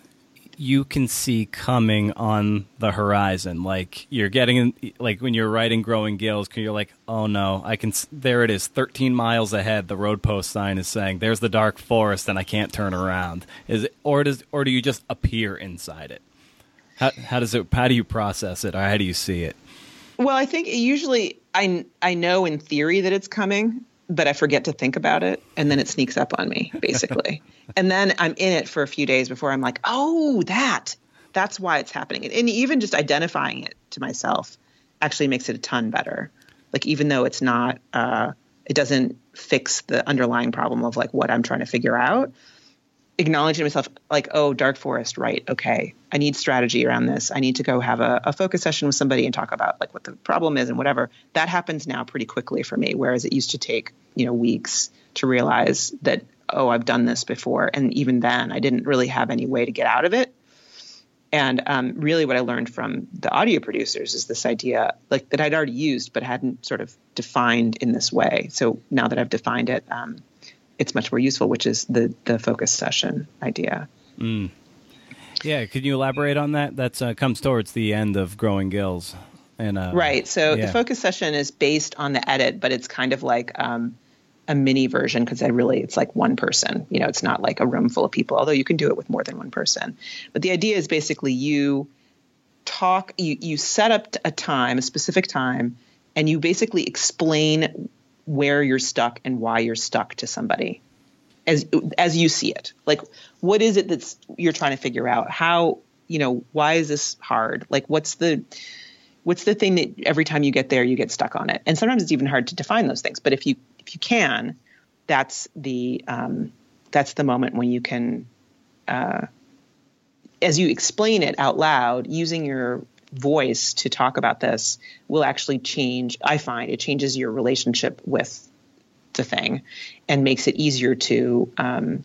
you can see coming on the horizon? Like you're getting, like when you're writing Growing Gills, you're like, oh no, I can, there it is, 13 miles ahead. The road post sign is saying, there's the dark forest and I can't turn around. Is it, or does, or do you just appear inside it? How, how does it? How do you process it, or how do you see it? Well, I think usually I I know in theory that it's coming, but I forget to think about it, and then it sneaks up on me, basically. <laughs> and then I'm in it for a few days before I'm like, oh, that that's why it's happening. And even just identifying it to myself actually makes it a ton better. Like even though it's not, uh, it doesn't fix the underlying problem of like what I'm trying to figure out acknowledging myself like oh dark forest right okay i need strategy around this. I need to go have a, a, focus session with somebody and talk about like what the problem is and whatever. That happens now pretty quickly for me whereas it used to take you know weeks to realize that oh i've done this before. And even then i didn't really have any way to get out of it. And um, really what i learned from the audio producers is this idea like that i'd already used but hadn't sort of defined in this way. So now that i've defined it um, it's much more useful, which is the the focus session idea. Mm. Yeah, could you elaborate on that? That uh, comes towards the end of Growing Gills, and uh, right. So yeah. the focus session is based on the edit, but it's kind of like um, a mini version because I really it's like one person. You know, it's not like a room full of people, although you can do it with more than one person. But the idea is basically you talk, you you set up a time, a specific time, and you basically explain where you're stuck and why you're stuck to somebody as as you see it. Like what is it that's you're trying to figure out? How you know why is this hard? Like what's the what's the thing that every time you get there you get stuck on it? And sometimes it's even hard to define those things but if you if you can that's the um, that's the moment when you can uh, as you explain it out loud using your voice to talk about this will actually change. I find it changes your relationship with the thing and makes it easier to um,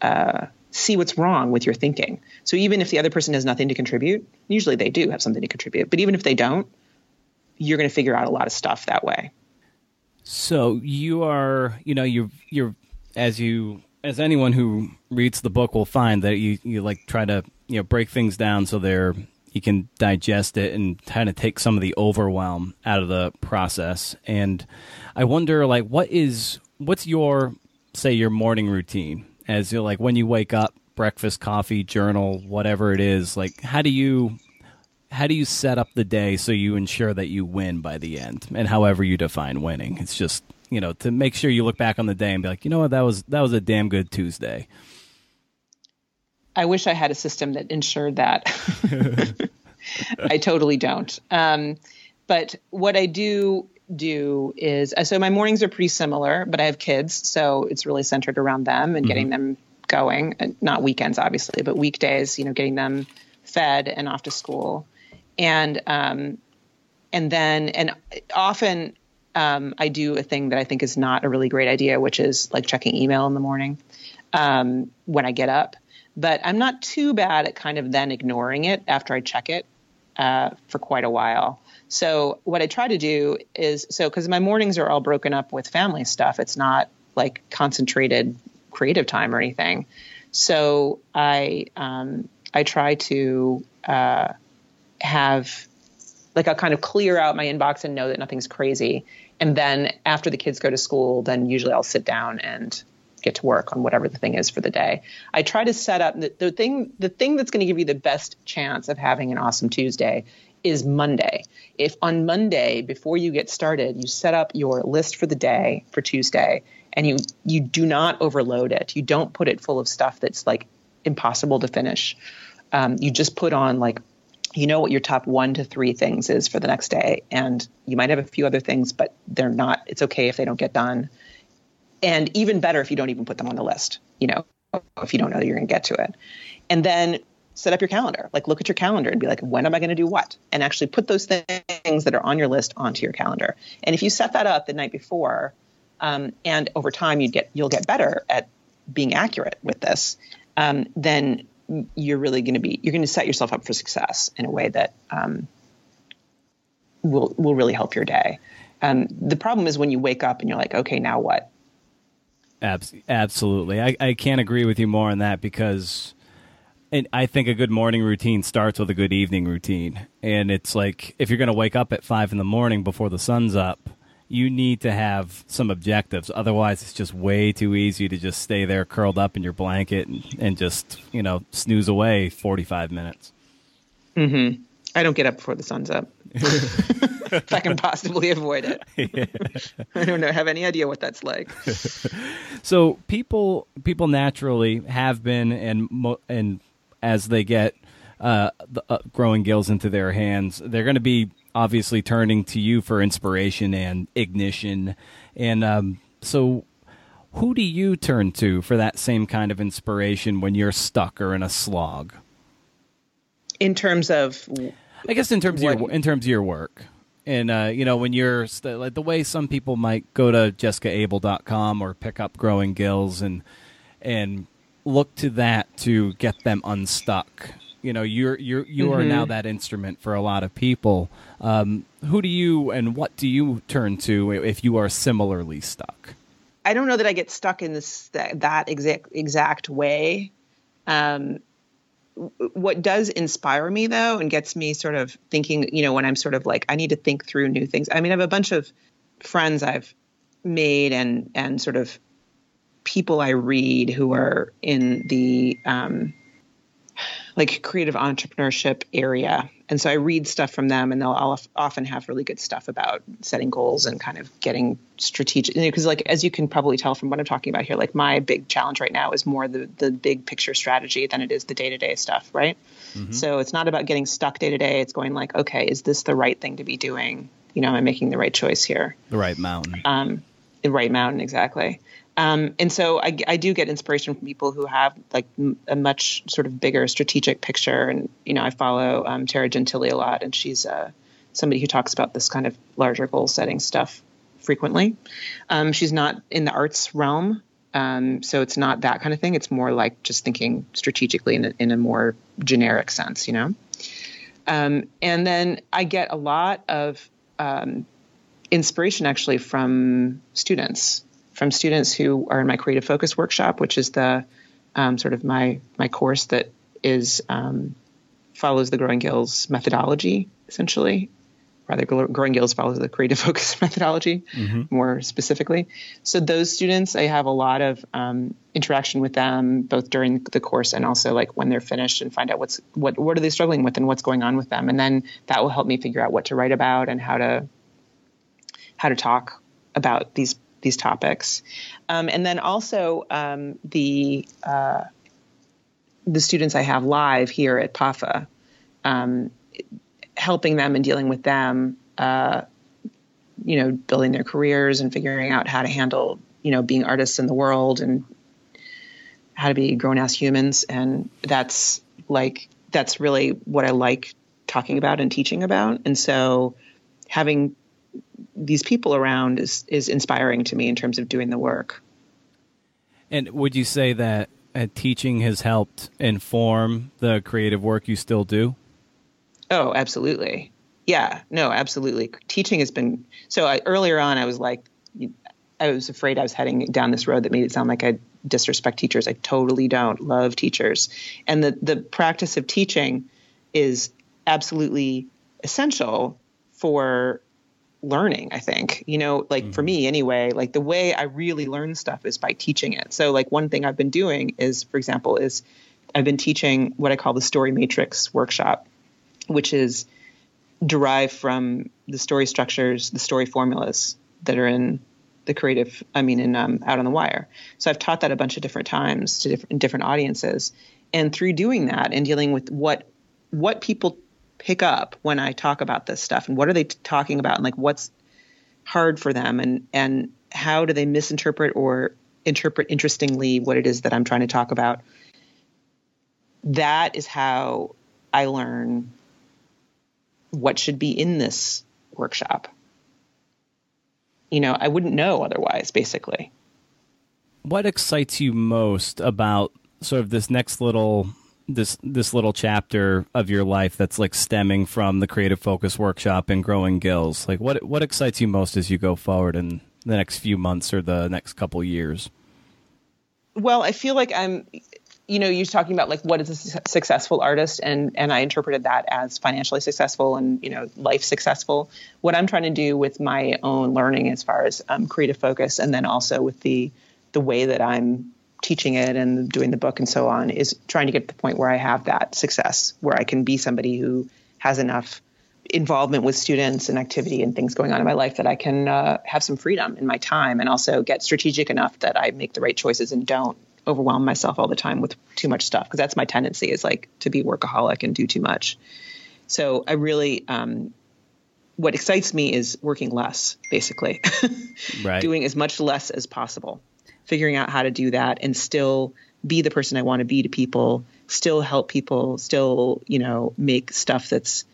uh, see what's wrong with your thinking. So even if the other person has nothing to contribute, usually they do have something to contribute, but even if they don't, you're going to figure out a lot of stuff that way. So you are, you know, you're you're as you as anyone who reads the book will find that you you like try to you know break things down so they're you can digest it and kind of take some of the overwhelm out of the process. And I wonder, like, what is what's your say your morning routine as you're like when you wake up, breakfast, coffee, journal, whatever it is. Like, how do you how do you set up the day so you ensure that you win by the end, and however you define winning? It's just you know to make sure you look back on the day and be like, you know what, that was that was a damn good Tuesday. I wish I had a system that ensured that. <laughs> I totally don't. Um, but what I do do is uh, so my mornings are pretty similar, but I have kids, so it's really centered around them and mm-hmm. getting them going. Uh, not weekends, obviously, but weekdays. You know, getting them fed and off to school, and um, and then and often um, I do a thing that I think is not a really great idea, which is like checking email in the morning um, when I get up. But I'm not too bad at kind of then ignoring it after I check it uh, for quite a while. So what I try to do is so because my mornings are all broken up with family stuff. It's not like concentrated creative time or anything. So I um, I try to uh, have like I'll kind of clear out my inbox and know that nothing's crazy. And then after the kids go to school, then usually I'll sit down and get to work on whatever the thing is for the day. I try to set up the, the thing the thing that's going to give you the best chance of having an awesome Tuesday is Monday. If on Monday before you get started, you set up your list for the day for Tuesday and you you do not overload it. You don't put it full of stuff that's like impossible to finish. Um, you just put on like you know what your top one to three things is for the next day and you might have a few other things but they're not it's okay if they don't get done and even better if you don't even put them on the list you know if you don't know that you're going to get to it. And then set up your calendar. Like look at your calendar and be like when am i going to do what? And actually put those things that are on your list onto your calendar. And if you set that up the night before um, and over time you get you'll get better at being accurate with this um, then you're really going to be you're going to set yourself up for success in a way that um, will will really help your day. Um, the problem is when you wake up and you're like okay now what absolutely. I, I can't agree with you more on that because I think a good morning routine starts with a good evening routine. And it's like if you're going to wake up at five in the morning before the sun's up, you need to have some objectives. Otherwise, it's just way too easy to just stay there curled up in your blanket and, and just, you know, snooze away 45 minutes. Mm-hmm. I don't get up before the sun's up. <laughs> if I can possibly avoid it. <laughs> Yeah. I don't know, have any idea what that's like. <laughs> so people people naturally have been and and as they get uh, the, uh, growing gills into their hands, they're going to be obviously turning to you for inspiration and ignition. And um, so, who do you turn to for that same kind of inspiration when you're stuck or in a slog? In terms of, I guess in terms what? of your in terms of your work and uh, you know when you're st- like the way some people might go to jessicaabel.com or pick up growing gills and and look to that to get them unstuck you know you're you're you mm-hmm. are now mm-hmm. that instrument for a lot of people um, who do you and what do you turn to if you are similarly stuck i don't know that i get stuck in this that exact exact way um, what does inspire me though and gets me sort of thinking you know when i'm sort of like i need to think through new things. I mean i have a bunch of friends i've made and and sort of people i read who are in the um, like creative entrepreneurship area. And so I read stuff from them, and they'll often have really good stuff about setting goals and kind of getting strategic. Because, you know, like as you can probably tell from what I'm talking about here, like my big challenge right now is more the the big picture strategy than it is the day to day stuff, right? Mm-hmm. So it's not about getting stuck day to day. It's going like, okay, is this the right thing to be doing? You know, am I making the right choice here? The right mountain. Um, the right mountain, exactly. Um, and so I, I, do get inspiration from people who have like a much sort of bigger strategic picture. And, you know, I follow um, Tara Gentile a lot, and she's uh, somebody who talks about this kind of larger goal setting stuff frequently. Um, she's not in the arts realm. Um, so it's not that kind of thing. It's more like just thinking strategically in a, in a more generic sense, you know? Um, and then I get a lot of um, inspiration actually from students from students who are in my creative focus workshop, which is the um, sort of my my course that is um, follows the Growing Gills methodology essentially. rather growing gills follows the creative <laughs> focus methodology mm-hmm. more specifically so those students i have a lot of um, interaction with them both during the course and also like when they're finished and find out what's what what are they struggling with and what's going on with them and then that will help me figure out what to write about and how to how to talk about these these topics um, and then also um, the uh, the students i have live here at pafa um, helping them and dealing with them, uh, you know, building their careers and figuring out how to handle, you know, being artists in the world and how to be grown ass humans. And that's like, that's really what I like talking about and teaching about. And so having these people around is, is inspiring to me in terms of doing the work. And would you say that uh, teaching has helped inform the creative work you still do? Oh, absolutely. Yeah, no, absolutely. Teaching has been so. I, earlier on, I was like, I was afraid I was heading down this road that made it sound like I disrespect teachers. I totally don't. Love teachers, and the the practice of teaching is absolutely essential for learning i think you know like mm-hmm. for me anyway like the way i really learn stuff is by teaching it so like one thing i've been doing is for example is i've been teaching what i call the story matrix workshop which is derived from the story structures, the story formulas that are in the creative, I mean, in um, Out on the Wire. So I've taught that a bunch of different times to different, different audiences. And through doing that and dealing with what what people pick up when I talk about this stuff and what are they t- talking about and like what's hard for them and and how do they misinterpret or interpret interestingly what it is that I'm trying to talk about. That is how I learn what should be in this workshop. You know, I wouldn't know otherwise, basically. What excites you most about sort of this next little this this little chapter of your life that's like stemming from the creative focus workshop and growing gills like what what excites you most as you go forward in the next few months or the next couple years well i feel like i'm you know, you're talking about like what is a su- successful artist, and and I interpreted that as financially successful and you know life successful. What I'm trying to do with my own learning, as far as um, creative focus, and then also with the the way that I'm teaching it and doing the book and so on, is trying to get to the point where I have that success, where I can be somebody who has enough involvement with students and activity and things going on in my life that I can uh, have some freedom in my time and also get strategic enough that I make the right choices and don't overwhelm myself all the time with too much stuff because that's my tendency is like to be workaholic and do too much. So I really, um, what excites me is working less, basically, <laughs> right. doing as much less as possible, figuring out how to do that and still be the person I want to be to people, still help people, still, you know, make stuff that's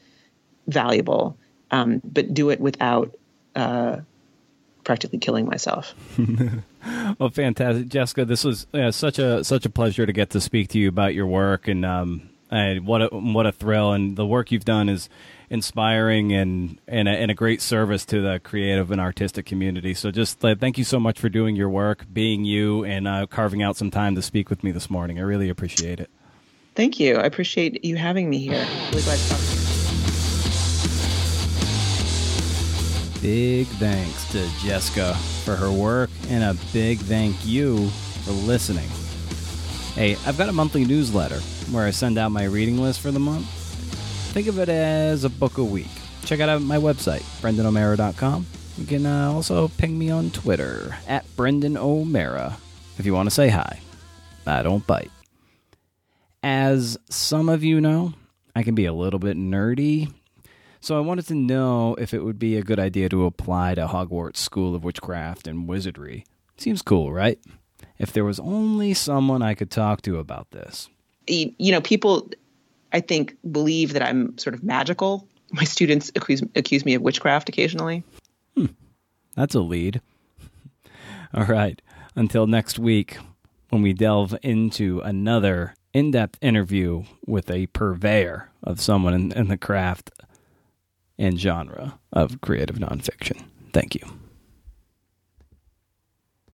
valuable, um, but do it without uh, practically killing myself. <laughs> well, fantastic, Jessica. This was uh, such a such a pleasure to get to speak to you about your work, and um, and what a what a thrill! And the work you've done is inspiring and and a, and a great service to the creative and artistic community. So, just uh, thank you so much for doing your work, being you, and uh, carving out some time to speak with me this morning. I really appreciate it. Thank you. I appreciate you having me here. Really glad to talk to you. Big thanks to Jessica for her work, and a big thank you for listening. Hey, I've got a monthly newsletter where I send out my reading list for the month. Think of it as a book a week. Check out my website, brendanomeara.com. You can uh, also ping me on Twitter at Brendan O'Meara if you want to say hi. I don't bite. As some of you know, I can be a little bit nerdy so I wanted to know if it would be a good idea to apply to Hogwarts School of Witchcraft and Wizardry. Seems cool, right? If there was only someone I could talk to about this. You know, people, I think, believe that I'm sort of magical. My students accuse, accuse me of witchcraft occasionally. Hmm. That's a lead. <laughs> All right. Until next week, when we delve into another in depth interview with a purveyor of someone in, in the craft and genre of creative nonfiction. Thank you.